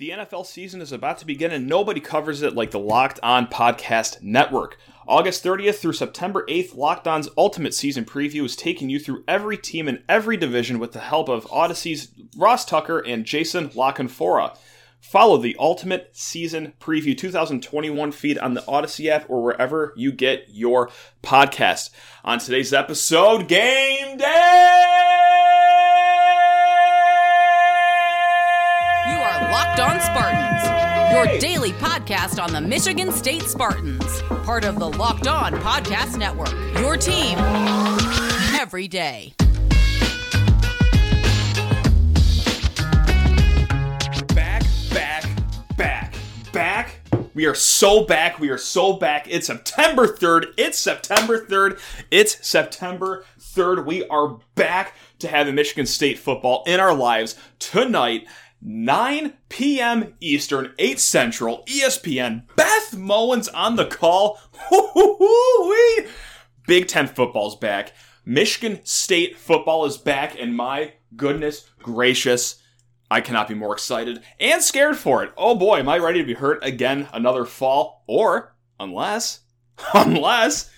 The NFL season is about to begin, and nobody covers it like the Locked On Podcast Network. August 30th through September 8th, Locked On's Ultimate Season Preview is taking you through every team in every division with the help of Audacy's Ross Tucker and Jason La Canfora. Follow the Ultimate Season Preview 2021 feed on the Audacy app or wherever you get your podcast. On today's episode, Game Day! On Spartans, your daily podcast on the Michigan State Spartans, part of the Locked On Podcast Network. Your team every day. Back, back, back, back. We are so back. We are so back. It's September 3rd. It's September 3rd. It's September 3rd. We are back to having Michigan State football in our lives tonight 9 p.m. Eastern, 8 Central, ESPN. Beth Mowins on the call. Big Ten football's back. Michigan State football is back, and my goodness gracious, I cannot be more excited and scared for it. Oh boy, am I ready to be hurt again another fall? Or, unless, unless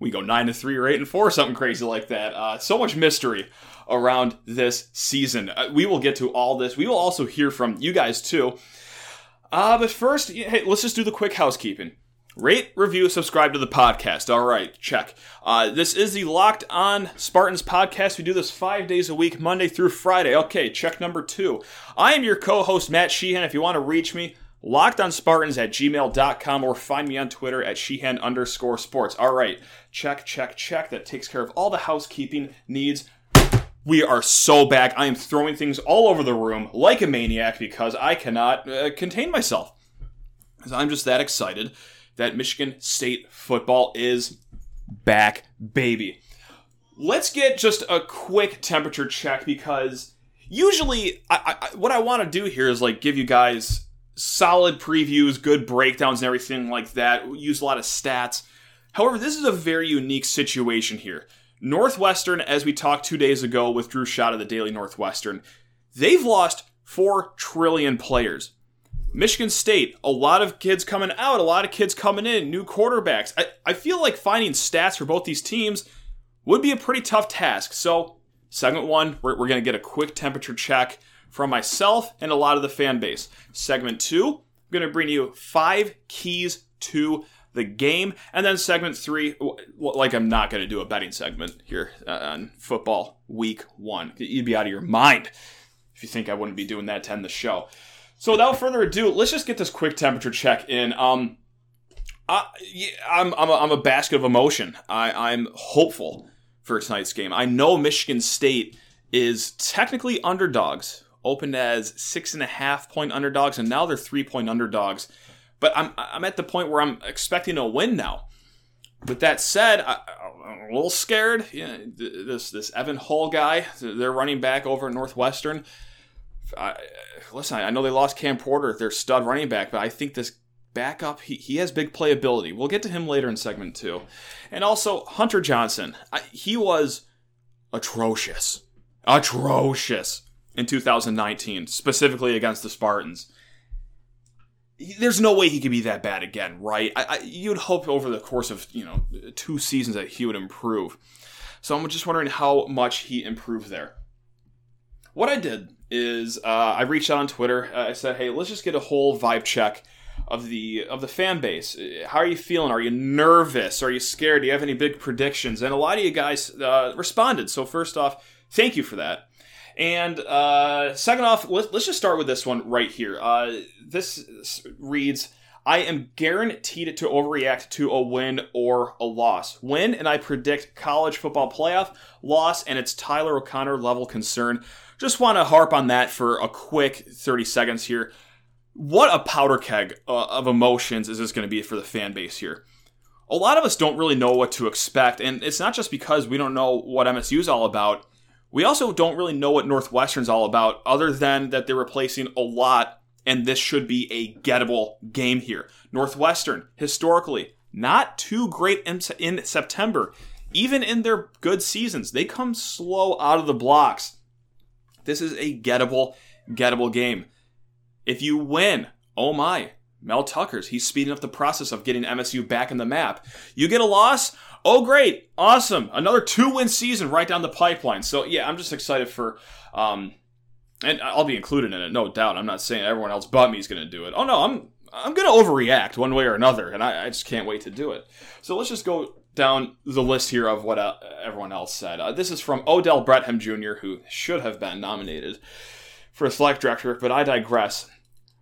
we go 9 to 3 or 8 and 4, something crazy like that. Uh, so much mystery around this season. Uh, we will get to all this. We will also hear from you guys too. Uh, but first, hey, let's just do the quick housekeeping. Rate, review, subscribe to the podcast. All right, check. Uh, this is the Locked On Spartans podcast. We do this five days a week, Monday through Friday. Okay, check number two. I am your co host, Matt Sheehan. If you want to reach me, lockedonspartans at gmail.com or find me on Twitter at Sheehan underscore sports. All right, check, check, check. That takes care of all the housekeeping needs. We are so back. I am throwing things all over the room like a maniac because I cannot uh, contain myself. Because I'm just that excited that Michigan State football is back, baby. Let's get just a quick temperature check because usually I, I, what I want to do here is like give you guys solid previews, good breakdowns, and everything like that. We use a lot of stats. However, this is a very unique situation here. Northwestern, as we talked two days ago with Drew Shot of the Daily Northwestern, they've lost 4 trillion players. Michigan State, a lot of kids coming out, a lot of kids coming in, new quarterbacks. I, I feel like finding stats for both these teams would be a pretty tough task. So, segment one, we're, we're going to get a quick temperature check from myself and a lot of the fan base. Segment two, I'm going to bring you five keys to the game. And then segment three, like I'm not going to do a betting segment here uh, on football week one. You'd be out of your mind if you think I wouldn't be doing that to end the show. So without further ado, let's just get this quick temperature check in. Um, I, I'm, I'm, a, I'm a basket of emotion. I, I'm hopeful for tonight's game. I know Michigan State is technically underdogs, opened as six and a half point underdogs, and now they're three point underdogs. But I'm I'm at the point where I'm expecting a win now. With that said, I, am a little scared. This this Evan Hull guy, they're running back over at Northwestern. I, listen, I know they lost Cam Porter, their stud running back, but I think this backup, he, he has big playability. We'll get to him later in segment two. And also, Hunter Johnson, I, he was atrocious. Atrocious in 2019, specifically against the Spartans there's no way he could be that bad again, right? I, I, you'd hope over the course of you know two seasons that he would improve. So I'm just wondering how much he improved there. What I did is uh, I reached out on Twitter. Uh, I said, "Hey, let's just get a whole vibe check of the of the fan base. How are you feeling? Are you nervous? Are you scared? Do you have any big predictions?" And a lot of you guys uh, responded. So first off, thank you for that. And uh, second off, let's, let's just start with this one right here. Uh, this reads I am guaranteed to overreact to a win or a loss. Win, and I predict college football playoff. Loss, and it's Tyler O'Connor level concern. Just want to harp on that for a quick 30 seconds here. What a powder keg uh, of emotions is this going to be for the fan base here? A lot of us don't really know what to expect, and it's not just because we don't know what MSU is all about we also don't really know what Northwestern's all about, other than that they're replacing a lot, and this should be a gettable game here. Northwestern, historically, not too great in, September. Even in their good seasons, they come slow out of the blocks. This is a gettable, gettable game. If you win, oh my, Mel Tucker's, he's speeding up the process of getting MSU back in the map. You get a loss, oh great, awesome, another two win season right down the pipeline. So yeah, I'm just excited for. Um, and I'll be included in it, no doubt. I'm not saying everyone else but me is going to do it. Oh no, I'm I'm going to overreact one way or another, and I, I, just can't wait to do it. So let's just go down the list here of what uh, everyone else said. Uh, this is from Odell Brethem Jr., who should have been nominated for a select director, but I digress.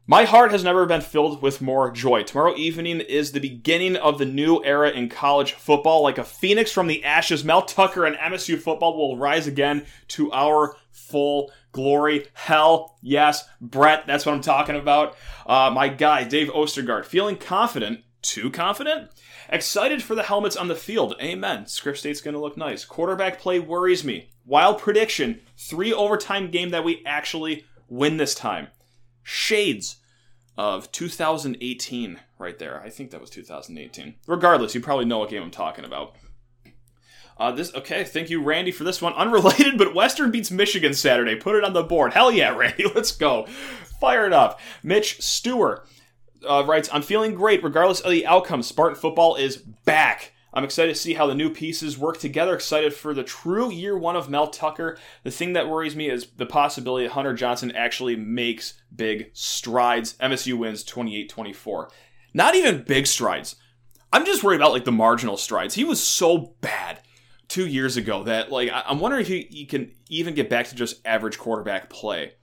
My heart has never been filled with more joy. Tomorrow evening is the beginning of the new era in college football. Like a phoenix from the ashes, Mel Tucker and MSU football will rise again to our full glory. Hell yes, Brett, that's what I'm talking about. Uh, my guy, Dave Ostergaard, feeling confident, too confident? Excited for the helmets on the field. Amen. Script State's going to look nice. Quarterback play worries me. Wild prediction three overtime game that we actually win this time shades of 2018 right there. I think that was 2018. Regardless, you probably know what game I'm talking about. Uh, this okay. Thank you, Randy, for this one. Unrelated, but Western beats Michigan Saturday. Put it on the board. Hell yeah, Randy. Let's go. Fire it up. Mitch Stewart uh, writes, "I'm feeling great regardless of the outcome. Spartan football is back." I'm excited to see how the new pieces work together. Excited for the true year one of Mel Tucker. The thing that worries me is the possibility that Hunter Johnson actually makes big strides. MSU wins 28 24. Not even big strides. I'm just worried about like the marginal strides. He was so bad two years ago that like I'm wondering if he, he can even get back to just average quarterback play.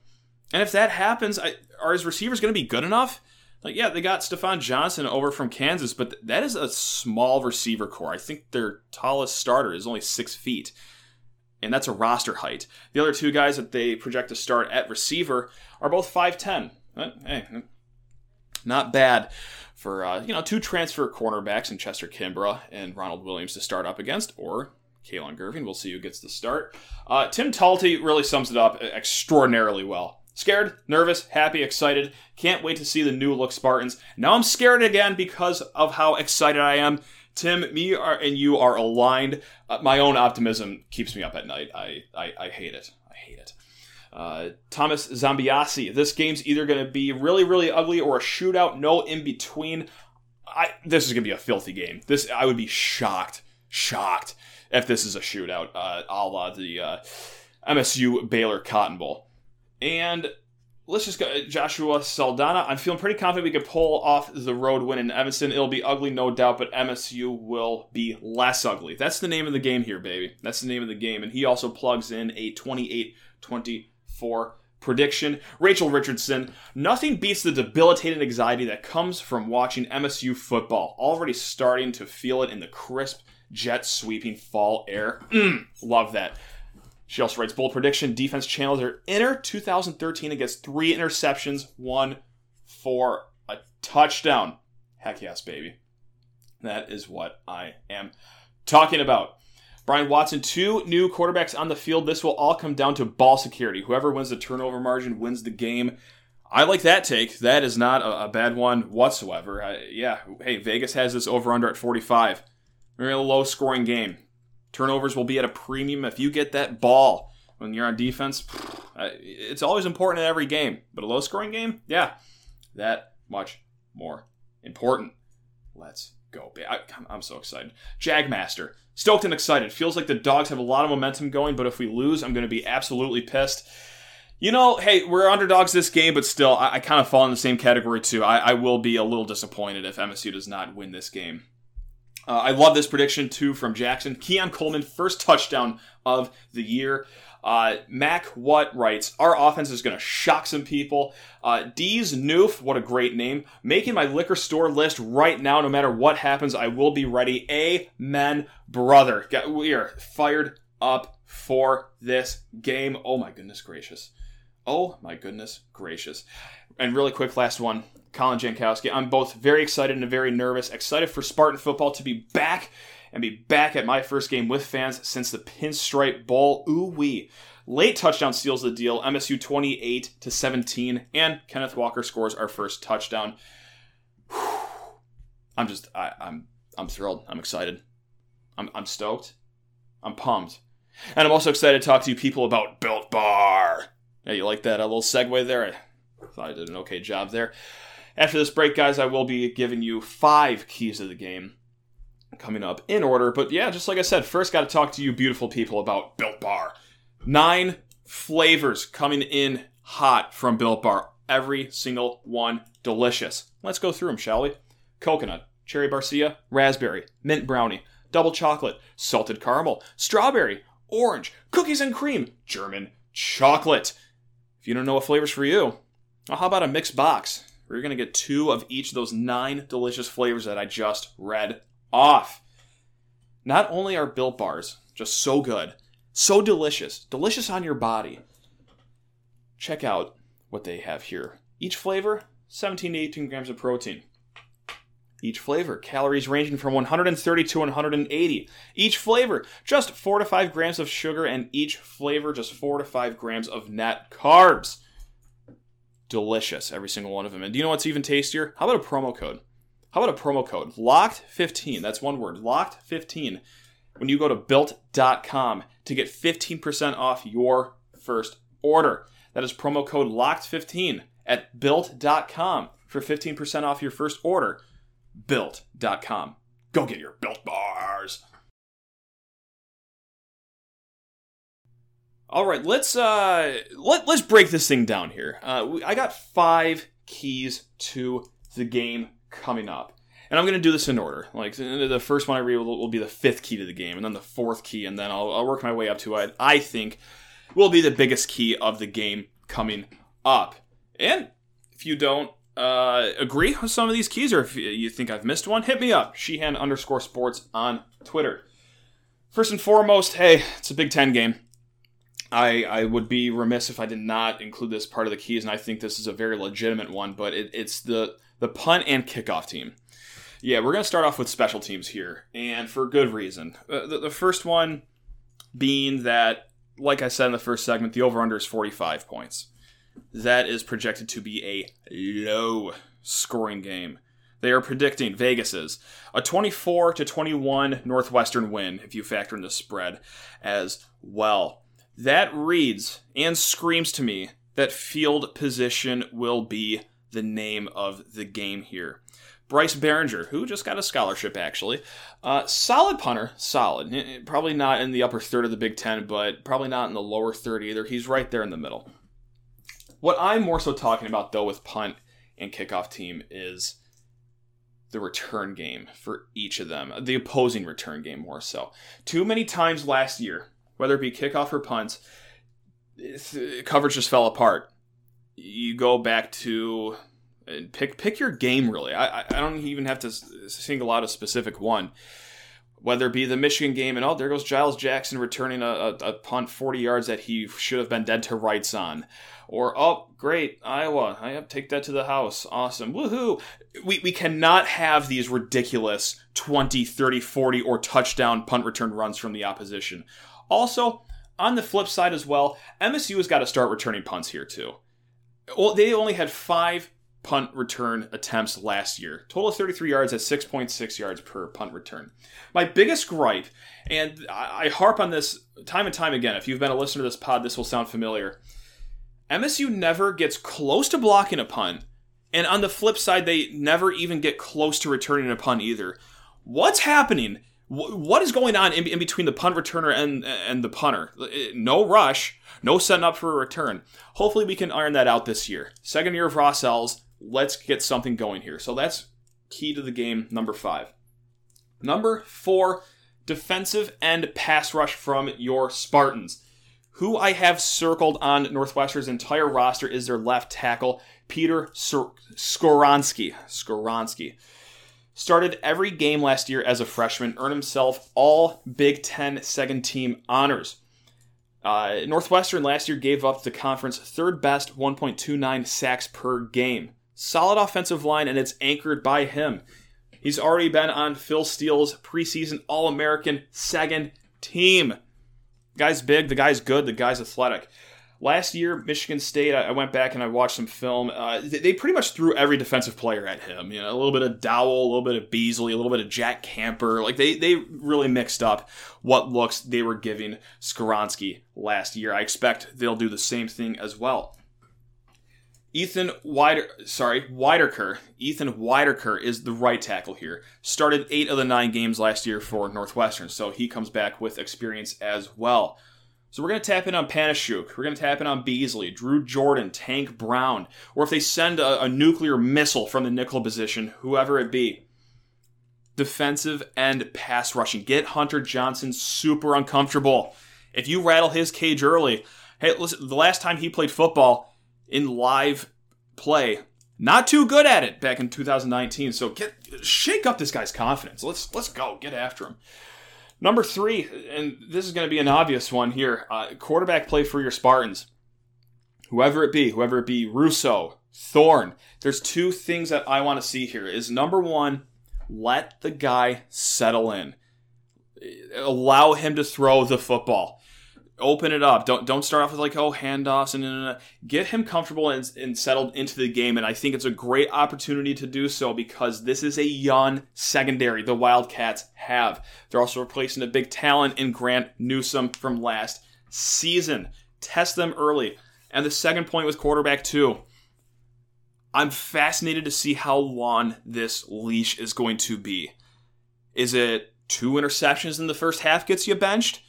And if that happens, I, are his receivers going to be good enough? Like, yeah, they got Stefan Johnson over from Kansas, but that is a small receiver corps. I think their tallest starter is only six feet, and that's a roster height. The other two guys that they project to start at receiver are both 5'10. Hey, not bad for uh, you know two transfer cornerbacks in Chester Kimbrough and Ronald Williams to start up against, or Kalon Gervin. We'll see who gets the start. Uh, Tim Talty really sums it up extraordinarily well. Scared, nervous, happy, excited. Can't wait to see the new look Spartans. Now I'm scared again because of how excited I am. Tim, me are, and you are aligned. Uh, my own optimism keeps me up at night. I, I, I hate it. I hate it. Uh, Thomas Zambiasi. This game's either going to be really, really ugly or a shootout. No in between. I, this is going to be a filthy game. This I would be shocked, shocked if this is a shootout, uh, a la the uh, MSU Baylor Cotton Bowl. And let's just go Joshua Saldana. I'm feeling pretty confident we could pull off the road win in Evanston. It'll be ugly, no doubt, but MSU will be less ugly. That's the name of the game here, baby. That's the name of the game. And he also plugs in a 28 24 prediction. Rachel Richardson, nothing beats the debilitating anxiety that comes from watching MSU football. Already starting to feel it in the crisp, jet sweeping fall air. Mm, love that. She also writes bold prediction defense channels are inner 2013 against three interceptions, one for a touchdown. Heck yes, baby. That is what I am talking about. Brian Watson, two new quarterbacks on the field. This will all come down to ball security. Whoever wins the turnover margin wins the game. I like that take. That is not a, a bad one whatsoever. I, yeah, hey, Vegas has this over under at 45. Very low scoring game. Turnovers will be at a premium if you get that ball when you're on defense. It's always important in every game, but a low scoring game, yeah, that much more important. Let's go. I, am so excited. Jagmaster, stoked and excited. Feels like the dogs have a lot of momentum going, but if we lose, I'm going to be absolutely pissed. You know, hey, we're underdogs this game, but still, I, I kind of fall in the same category too. I, I will be a little disappointed if MSU does not win this game. Uh, I love this prediction too from Jackson. Keon Coleman, first touchdown of the year. Uh, Mac What writes, Our offense is going to shock some people. Uh, D's Noof, what a great name. Making my liquor store list right now. No matter what happens, I will be ready. Amen, brother. We are fired up for this game. Oh my goodness gracious. Oh my goodness gracious. And really quick, last one. Colin Jankowski. I'm both very excited and very nervous. Excited for Spartan football to be back and be back at my first game with fans since the Pinstripe Bowl. Ooh wee. Late touchdown seals the deal. MSU 28 to 17, and Kenneth Walker scores our first touchdown. I'm just I, I'm I'm thrilled. I'm excited. I'm I'm stoked. I'm pumped. And I'm also excited to talk to you people about Built Bar. Yeah, you like that? A little segue there? I thought I did an okay job there. After this break, guys, I will be giving you five keys of the game coming up in order. But yeah, just like I said, first got to talk to you beautiful people about Built Bar. Nine flavors coming in hot from Built Bar. Every single one delicious. Let's go through them, shall we? Coconut, cherry barcia, raspberry, mint brownie, double chocolate, salted caramel, strawberry, orange, cookies and cream, German chocolate. If you don't know what flavors for you, well, how about a mixed box? You're going to get two of each of those nine delicious flavors that I just read off. Not only are built bars just so good, so delicious, delicious on your body. Check out what they have here. Each flavor, 17 to 18 grams of protein. Each flavor, calories ranging from 130 to 180. Each flavor, just 4 to 5 grams of sugar, and each flavor, just 4 to 5 grams of net carbs. Delicious, every single one of them. And do you know what's even tastier? How about a promo code? How about a promo code? Locked15. That's one word. Locked15. When you go to built.com to get 15% off your first order. That is promo code LOCKED15 at built.com for 15% off your first order. Built.com. Go get your built bars. All right, let's uh let, let's break this thing down here. Uh, I got five keys to the game coming up. And I'm going to do this in order. Like the first one I read will, will, be the fifth key to the game, and then the fourth key, and then I'll, I'll work my way up to what I think will be the biggest key of the game coming up. And if you don't uh, agree with some of these keys, or if you think I've missed one, hit me up. Sheehan underscore sports on Twitter. First and foremost, hey, it's a Big Ten game. I, I would be remiss if I did not include this part of the keys, and I think this is a very legitimate one, but it, it's the, the punt and kickoff team. Yeah, we're going to start off with special teams here, and for good reason. Uh, the, the first one being that, like I said in the first segment, the over under is 45 points. That is projected to be a low scoring game. They are predicting Vegas's a 24 to 21 Northwestern win if you factor in the spread as well. That reads and screams to me that field position will be the name of the game here. Bryce Baringer, who just got a scholarship actually, uh, solid punter, solid. Eh, eh, probably not in the upper third of the Big Ten, but probably not in the lower third either. He's right there in the middle. What I'm more so talking about though with punt and kickoff team is the return game for each of them, the opposing return game more so. Too many times last year, whether it be kickoff or punts, uh, coverage just fell apart. You go back to pick pick your game really. I I don't even have to single out a specific one. Whether it be the Michigan game and oh there goes Giles Jackson returning a, a, a punt 40 yards that he should have been dead to rights on. Or, oh, great, Iowa. I take that to the house. Awesome. Woohoo. We, we cannot have these ridiculous 20, 30, 40, or touchdown punt return runs from the opposition. Also, on the flip side as well, MSU has got to start returning punts here too. Well, they only had five punt return attempts last year. Total of 33 yards at 6.6 yards per punt return. My biggest gripe, and I harp on this time and time again, if you've been a listener to this pod, this will sound familiar. MSU never gets close to blocking a punt, and on the flip side, they never even get close to returning a punt either. What's happening? What is going on in, in, between the punt returner and and the punter? Eh, no rush, no setting up for a return. Hopefully, we can iron that out this year. Second year of Ross Els. Let's get something going here. So that's key to the game. Number five. Number four, defensive end pass rush from your Spartans. Who I have circled on Northwestern's entire roster is their left tackle, Peter Skoronski. Skoronski. Started every game last year as a freshman, earned himself all Big Ten second team honors. Uh, Northwestern last year gave up the conference third best 1.29 sacks per game. Solid offensive line, and it's anchored by him. He's already been on Phil Steele's preseason All American second team. guy's big, the guy's good, the guy's athletic. Last year, Michigan State, I went back and I watched some film. Uh, they pretty much threw every defensive player at him. You know, a little bit of Dowell, a little bit of Beesley, a little bit of Jack Camper. Like they they really mixed up what looks they were giving Skoronski last year. I expect they'll do the same thing as well. Ethan Wider, sorry, Wiederkehr. Ethan Wiederkehr is the right tackle here. Started eight of the nine games last year for Northwestern, so he comes back with experience as well. So we're going to tap in on Panasiuk. We're going to tap in on Beesley, Drew Jordan, Tank Brown, or if they send a, a nuclear missile from the nickel position, whoever it be. Defensive and pass rushing. Get Hunter Johnson super uncomfortable. If you rattle his cage early, hey, listen, the last time he played football, in live play. Not too good at it back in 2019. So get shake up this guy's confidence. Let's let's go get after him. Number three, and this is going to be an obvious one here. Uh, quarterback play for your Spartans. Whoever it be, whoever it be, Russo, Thorne. There's two things that I want to see here. Is number one, let the guy settle in. Allow him to throw the football open it up. Don't don't start off with like oh handoffs and, get him comfortable and, and, settled into the game. And I think it's a great opportunity to do so because this is a young secondary the Wildcats have. They're also replacing a big talent in Grant Newsome from last season. Test them early. And the second point with quarterback two. I'm fascinated to see how long this leash is going to be. Is it two interceptions in the first half gets you benched?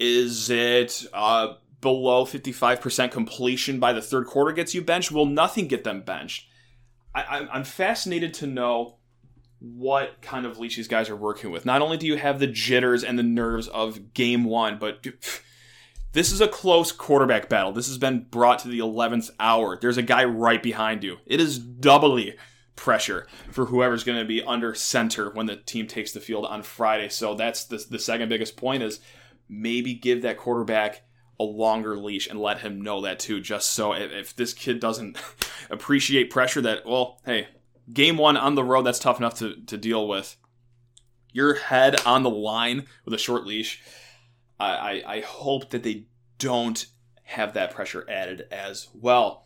Is it uh, below 55% completion by the third quarter gets you benched? Will nothing get them benched? I, I'm fascinated to know what kind of leash these guys are working with. Not only do you have the jitters and the nerves of game one, but this is a close quarterback battle. This has been brought to the 11th hour. There's a guy right behind you. It is doubly pressure for whoever's going to be under center when the team takes the field on Friday. So that's the, the second biggest point is maybe give that quarterback a longer leash and let him know that too, just so if, if this kid doesn't appreciate pressure, that, well, hey, game one on the road, that's tough enough to, to deal with. Your head on the line with a short leash, I, I, I hope that they don't have that pressure added as well.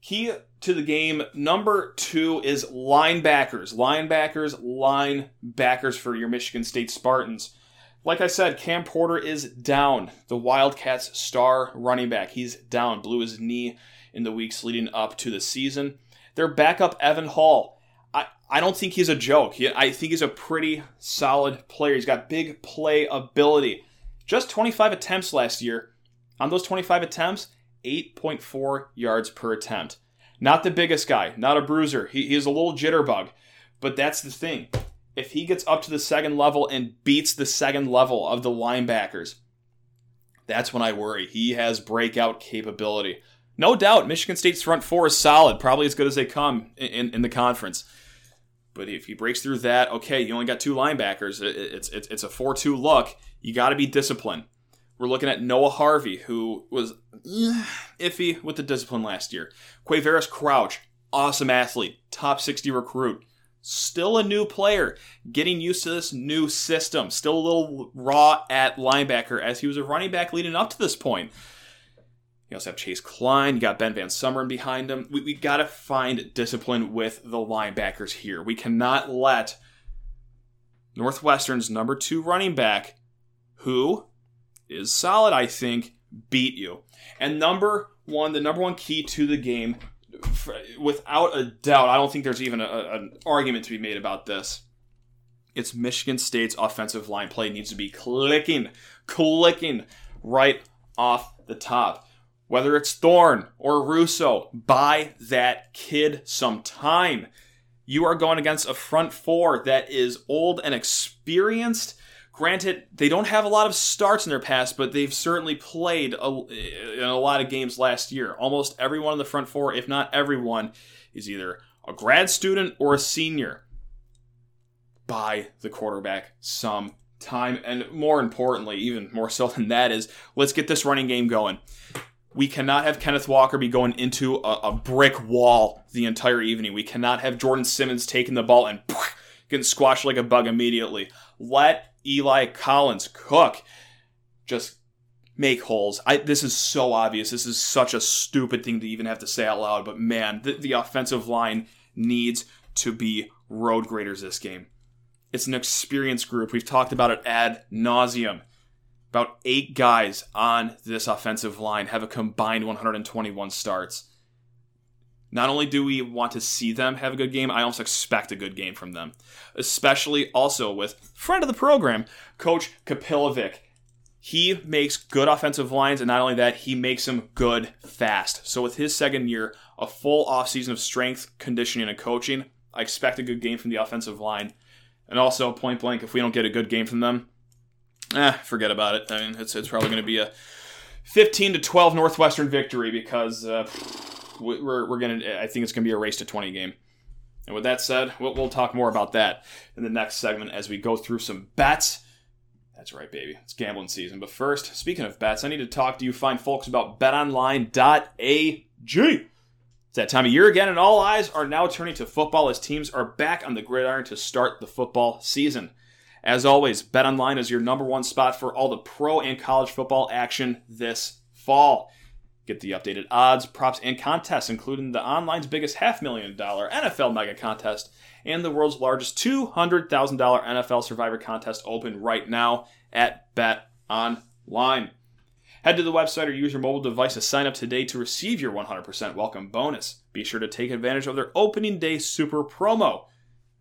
Key to the game number two is linebackers. Linebackers, linebackers for your Michigan State Spartans. Like I said, Cam Porter is down. The Wildcats' star running back. He's down. Blew his knee in the weeks leading up to the season. Their backup, Evan Hull. I, I don't think he's a joke. He, I think he's a pretty solid player. He's got big play ability. Just 25 attempts last year. On those 25 attempts, 8.4 yards per attempt. Not the biggest guy, not a bruiser. He, he's a little jitterbug. But that's the thing if he gets up to the second level and beats the second level of the linebackers, that's when I worry. He has breakout capability. No doubt, Michigan State's front four is solid, probably as good as they come in, in the conference. But if he breaks through that, okay, you only got two linebackers. It's it's, it's a four-two look. You got to be disciplined. We're looking at Noah Harvey, who was eh, iffy with the discipline last year. Quavaris Crouch, awesome athlete, top 60 recruit still a new player, getting used to this new system, still a little raw at linebacker as he was a running back leading up to this point. You also have Chase Kline. you got Ben Van Sumeren behind him. We, we got to find discipline with the linebackers here. We cannot let Northwestern's number two running back, who is solid, I think, beat you. And number one, the number one key to the game without a doubt, I don't think there's even a, an argument to be made about this. It's Michigan State's offensive line play needs to be clicking, clicking right off the top. Whether it's Thorne or Russo, buy that kid some time. You are going against a front four that is old and experienced Granted, they don't have a lot of starts in their past, but they've certainly played a, in a lot of games last year. Almost everyone in the front four, if not everyone, is either a grad student or a senior. Buy the quarterback some time. And more importantly, even more so than that, is let's get this running game going. We cannot have Kenneth Walker be going into a, a brick wall the entire evening. We cannot have Jordan Simmons taking the ball and getting squashed like a bug immediately. Let Eli Collins, Cook, just make holes. I, this is so obvious. This is such a stupid thing to even have to say out loud, but man, the, the offensive line needs to be road graders this game. It's an experienced group. We've talked about it ad nauseum. About eight guys on this offensive line have a combined 121 starts. Not only do we want to see them have a good game, I also expect a good game from them. Especially also with friend of the program, Coach Kapilovic. He makes good offensive lines, and not only that, he makes them good fast. So with his second year, a full offseason of strength, conditioning, and coaching, I expect a good game from the offensive line. And also, point blank, if we don't get a good game from them, eh, forget about it. I mean, it's, it's probably going to be a 15 to 12 Northwestern victory because uh, we're, we're going to, I think it's going to be a race to 20 game. And with that said, we'll, we'll talk more about that in the next segment as we go through some bets. That's right, baby. It's gambling season. But first, speaking of bets, I need to talk to you fine folks about betonline.ag. It's that time of year again, and all eyes are now turning to football as teams are back on the gridiron to start the football season. As always, BetOnline is your number one spot for all the pro and college football action this fall. Get the updated odds, props, and contests, including the online's biggest half million dollar NFL mega contest and the world's largest $200,000 NFL survivor contest open right now at Bet Online. Head to the website or use your mobile device to sign up today to receive your 100% welcome bonus. Be sure to take advantage of their opening day super promo.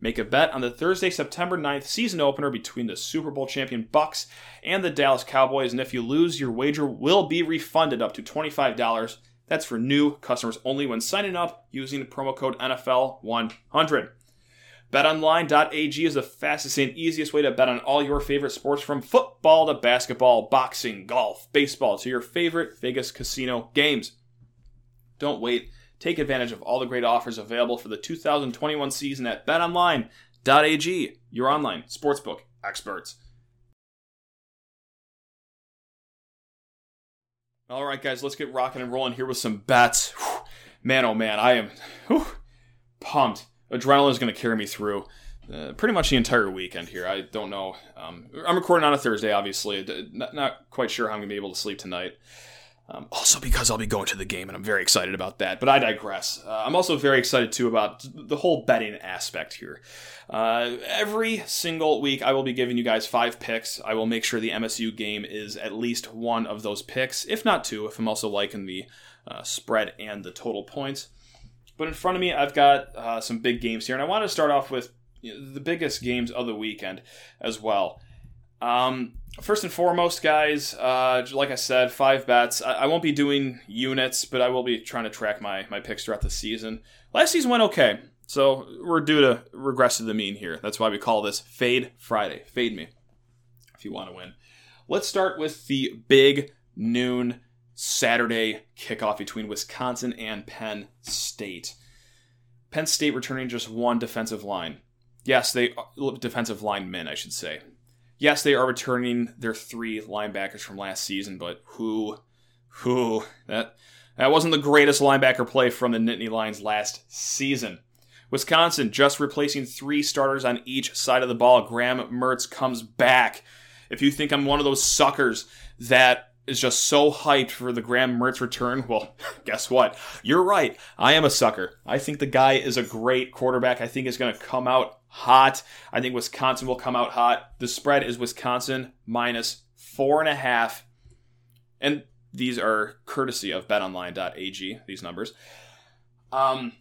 Make a bet on the Thursday, September 9th season opener between the Super Bowl champion Bucks and the Dallas Cowboys, and if you lose, your wager will be refunded up to $25. That's for new customers only when signing up using the promo code NFL100. BetOnline.ag is the fastest and easiest way to bet on all your favorite sports from football to basketball, boxing, golf, baseball to your favorite Vegas casino games. Don't wait Take advantage of all the great offers available for the 2021 season at betonline.ag, your online sportsbook experts. All right, guys, let's get rocking and rolling here with some bets. Whew. Man, oh man, I am whew, pumped. Adrenaline is going to carry me through uh, pretty much the entire weekend here. I don't know. Um, I'm recording on a Thursday, obviously. Not, not quite sure how I'm going to be able to sleep tonight. Um, also, because I'll be going to the game, and I'm very excited about that. But I digress. Uh, I'm also very excited too about the whole betting aspect here. Uh, every single week, I will be giving you guys five picks. I will make sure the MSU game is at least one of those picks, if not two. If I'm also liking the uh, spread and the total points. But in front of me, I've got uh, some big games here, and I want to start off with the biggest games of the weekend as well. Um, first and foremost, guys, uh, like I said, five bets. I, I, won't be doing units, but I will be trying to track my, my picks throughout the season. Last season went okay, so we're due to regress to the mean here. That's why we call this Fade Friday. Fade me if you want to win. Let's start with the big noon Saturday kickoff between Wisconsin and Penn State. Penn State returning just one defensive line. Yes, they defensive linemen, I should say yes, they are returning their three linebackers from last season, but who, who that that wasn't the greatest linebacker play from the Nittany Lions last season. Wisconsin just replacing three starters on each side of the ball. Graham Mertz comes back. If you think I'm one of those suckers that is just so hyped for the Graham Mertz return, well, guess what? You're right. I am a sucker. I think the guy is a great quarterback. I think he's going to come out hot. I think Wisconsin will come out hot. The spread is Wisconsin minus four and a half. And these are courtesy of betonline.ag, these numbers. Um,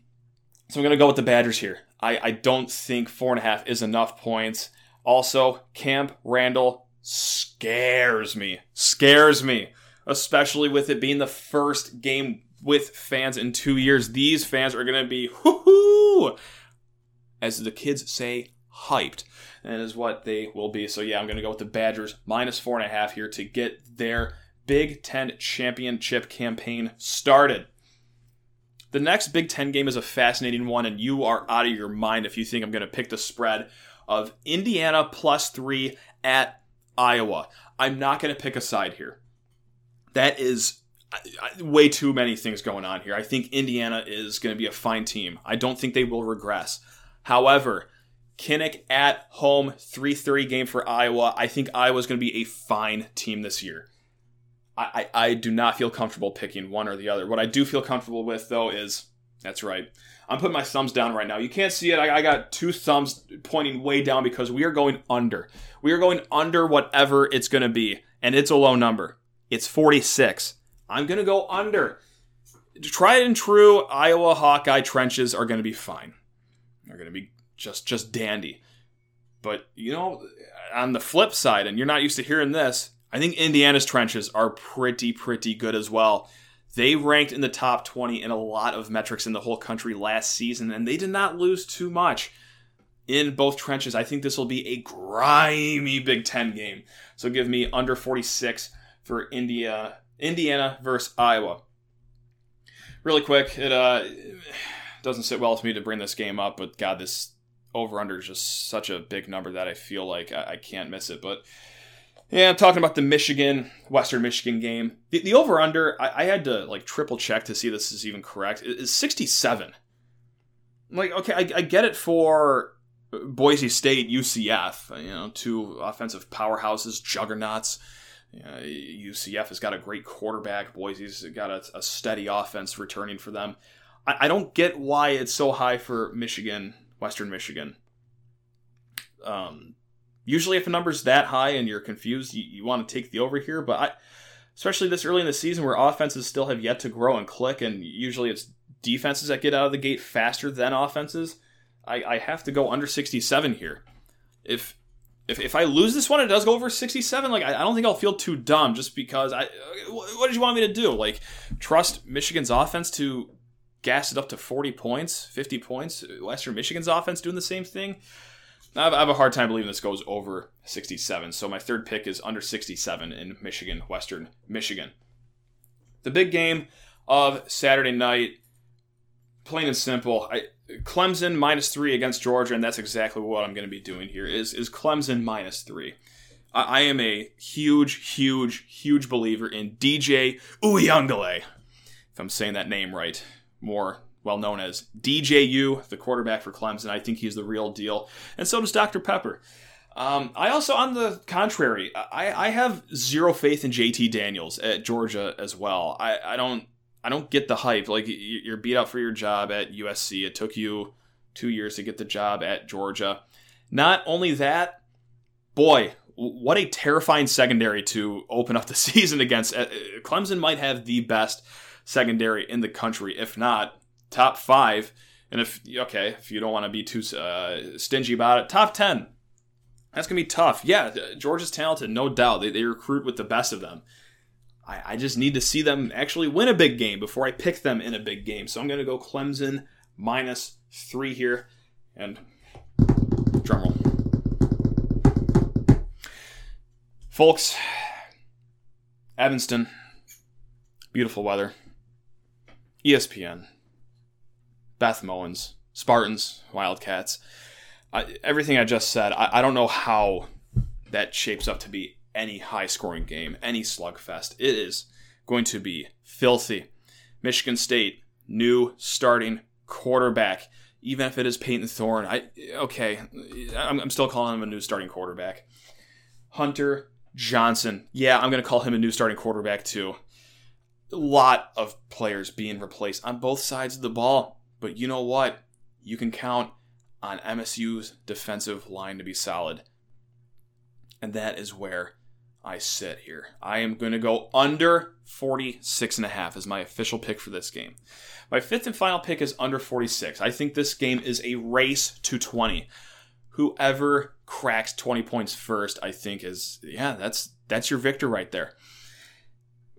so I'm going to go with the Badgers here. I, I don't think four and a half is enough points. Also, Camp Randall scares me. Scares me. Especially with it being the first game with fans in two years. These fans are going to be, whoo as the kids say, hyped. And is what they will be. So yeah, I'm going to go with the Badgers minus four and a half here to get their Big Ten championship campaign started. The next Big Ten game is a fascinating one, and you are out of your mind if you think I'm going to pick the spread of Indiana plus three at Iowa. I'm not going to pick a side here. That is way too many things going on here. I think Indiana is going to be a fine team. I don't think they will regress. However, Kinnick at home, 3:30 game for Iowa. I think Iowa's going to be a fine team this year. I, I, I do not feel comfortable picking one or the other. What I do feel comfortable with, though, is that's right. I'm putting my thumbs down right now. You can't see it. I, I got two thumbs pointing way down because we are going under. We are going under whatever it's going to be, and it's a low number. It's 46. I'm going to go under. tried and true Iowa Hawkeye trenches are going to be fine. They're going to be just just dandy. But you know, on the flip side, and you're not used to hearing this, I think Indiana's trenches are pretty pretty good as well. They ranked in the top 20 in a lot of metrics in the whole country last season, and they did not lose too much in both trenches. I think this will be a grimy Big Ten game. So give me under 46 for India, Indiana versus Iowa. Really quick, it uh, doesn't sit well with me to bring this game up, but God, this over under is just such a big number that I feel like I, I can't miss it. But yeah, I'm talking about the Michigan, Western Michigan game. The, the over under, I, I, had to like triple check to see this is even correct, is 67. Like, okay, I, I get it for Boise State, UCF, you know, two offensive powerhouses, juggernauts. UCF has got a great quarterback. Boise's got a, a steady offense returning for them. I, I, don't get why it's so high for Michigan, Western Michigan. Um, usually if a number's that high and you're confused, you, you want to take the over here. But I, especially this early in the season where offenses still have yet to grow and click, and usually it's defenses that get out of the gate faster than offenses. I, I have to go under 67 here. If if, if I lose this one, it does go over 67. Like I, I don't think I'll feel too dumb just because I. What did you want me to do? Like trust Michigan's offense to gas it up to 40 points, 50 points. Western Michigan's offense doing the same thing. I have, a hard time believing this goes over 67. So my third pick is under 67 in Michigan, Western Michigan. The big game of Saturday night, plain and simple. I, Clemson minus three against Georgia, and that's exactly what I'm going to be doing here. Is is Clemson minus three? I, I am a huge, huge, huge believer in DJ Uiagalelei. If I'm saying that name right, more well known as DJU, the quarterback for Clemson. I think he's the real deal, and so does Dr. Pepper. Um, I also, on the contrary, I, I have zero faith in JT Daniels at Georgia as well. I, I don't I don't get the hype. Like you're beat out for your job at USC. It took you two years to get the job at Georgia. Not only that, boy, what a terrifying secondary to open up the season against. Uh, Clemson might have the best secondary in the country, if not top five. And if okay, if you don't want to be too uh, stingy about it, top ten. That's gonna be tough. Yeah, Georgia's talented, no doubt. They, they recruit with the best of them. I, I just need to see them actually win a big game before I pick them in a big game. So I'm gonna go Clemson minus three here, and drumroll, folks. Evanston, beautiful weather. ESPN, Beth Mowins, Spartans, Wildcats. I, everything I just said, I, I don't know how that shapes up to be any high scoring game, any slugfest. It is going to be filthy. Michigan State, new starting quarterback. Even if it is Payton Thorne, I okay, I'm, I'm still calling him a new starting quarterback. Hunter Johnson, yeah, I'm going to call him a new starting quarterback too. A lot of players being replaced on both sides of the ball. But you know what? You can count on MSU's defensive line to be solid. And that is where I sit here. I am going to go under 46 and a half as my official pick for this game. My fifth and final pick is under 46. I think this game is a race to 20. Whoever cracks 20 points first, I think is yeah, that's that's your victor right there.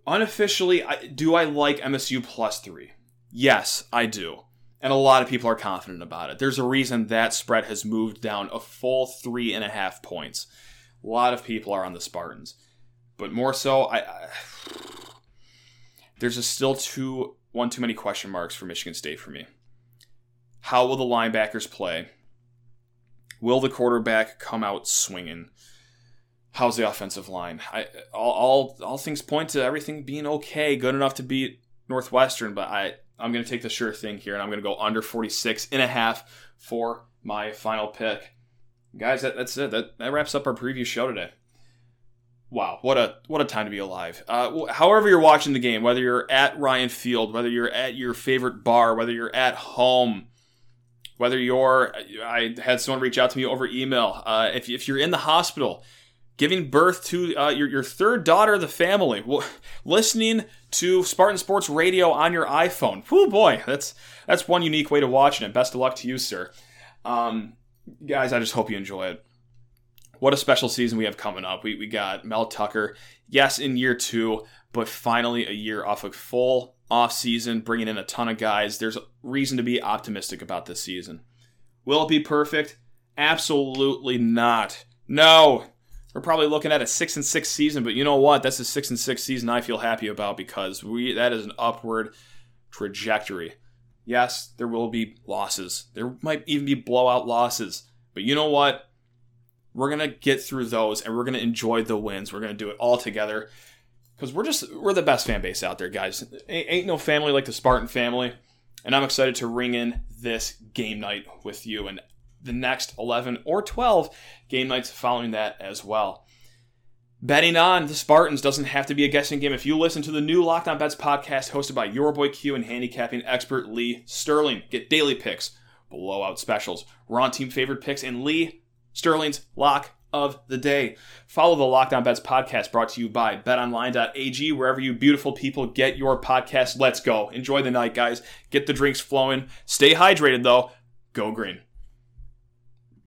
Unofficially, I, do I like MSU plus 3? Yes, I do and a lot of people are confident about it. There's a reason that spread has moved down a full three and a half points. A lot of people are on the Spartans, but more so, I, I there's a still two one too many question marks for Michigan State for me. How will the linebackers play? Will the quarterback come out swinging? How's the offensive line? I all, all all things point to everything being okay, good enough to beat Northwestern, but I I'm going to take the sure thing here, and I'm going to go under 46 and a half for my final pick. Guys, that, that's it. That, that wraps up our preview show today. Wow, what a what a time to be alive. Uh, however you're watching the game, whether you're at Ryan Field, whether you're at your favorite bar, whether you're at home, whether you're I had someone reach out to me over email. Uh, if if you're in the hospital, giving birth to uh, your, your third daughter of the family, listening to Spartan Sports Radio on your iPhone. Oh boy, that's that's one unique way to watch it. Best of luck to you, sir. Um, guys, I just hope you enjoy it. What a special season we have coming up. We, we got Mel Tucker, yes, in year two, but finally a year off a full off season, bringing in a ton of guys. There's reason to be optimistic about this season. Will it be perfect? Absolutely not. No, we're probably looking at a six and six season, but you know what? That's a six and six season I feel happy about because we that is an upward trajectory. Yes, there will be losses. There might even be blowout losses. But you know what? We're gonna get through those and we're gonna enjoy the wins. We're gonna do it all together. Because we're just we're the best fan base out there, guys. Ain't no family like the Spartan family. And I'm excited to ring in this game night with you and the next 11 or 12 game nights following that as well. Betting on the Spartans doesn't have to be a guessing game. If you listen to the new Locked On Bets podcast hosted by your boy Q and handicapping expert Lee Sterling, get daily picks, blowout specials, We're on team favorite picks, and Lee Sterling's lock of the day. Follow the Locked On Bets podcast brought to you by betonline.ag, wherever you beautiful people get your podcast. Let's go. Enjoy the night, guys. Get the drinks flowing. Stay hydrated, though. Go green.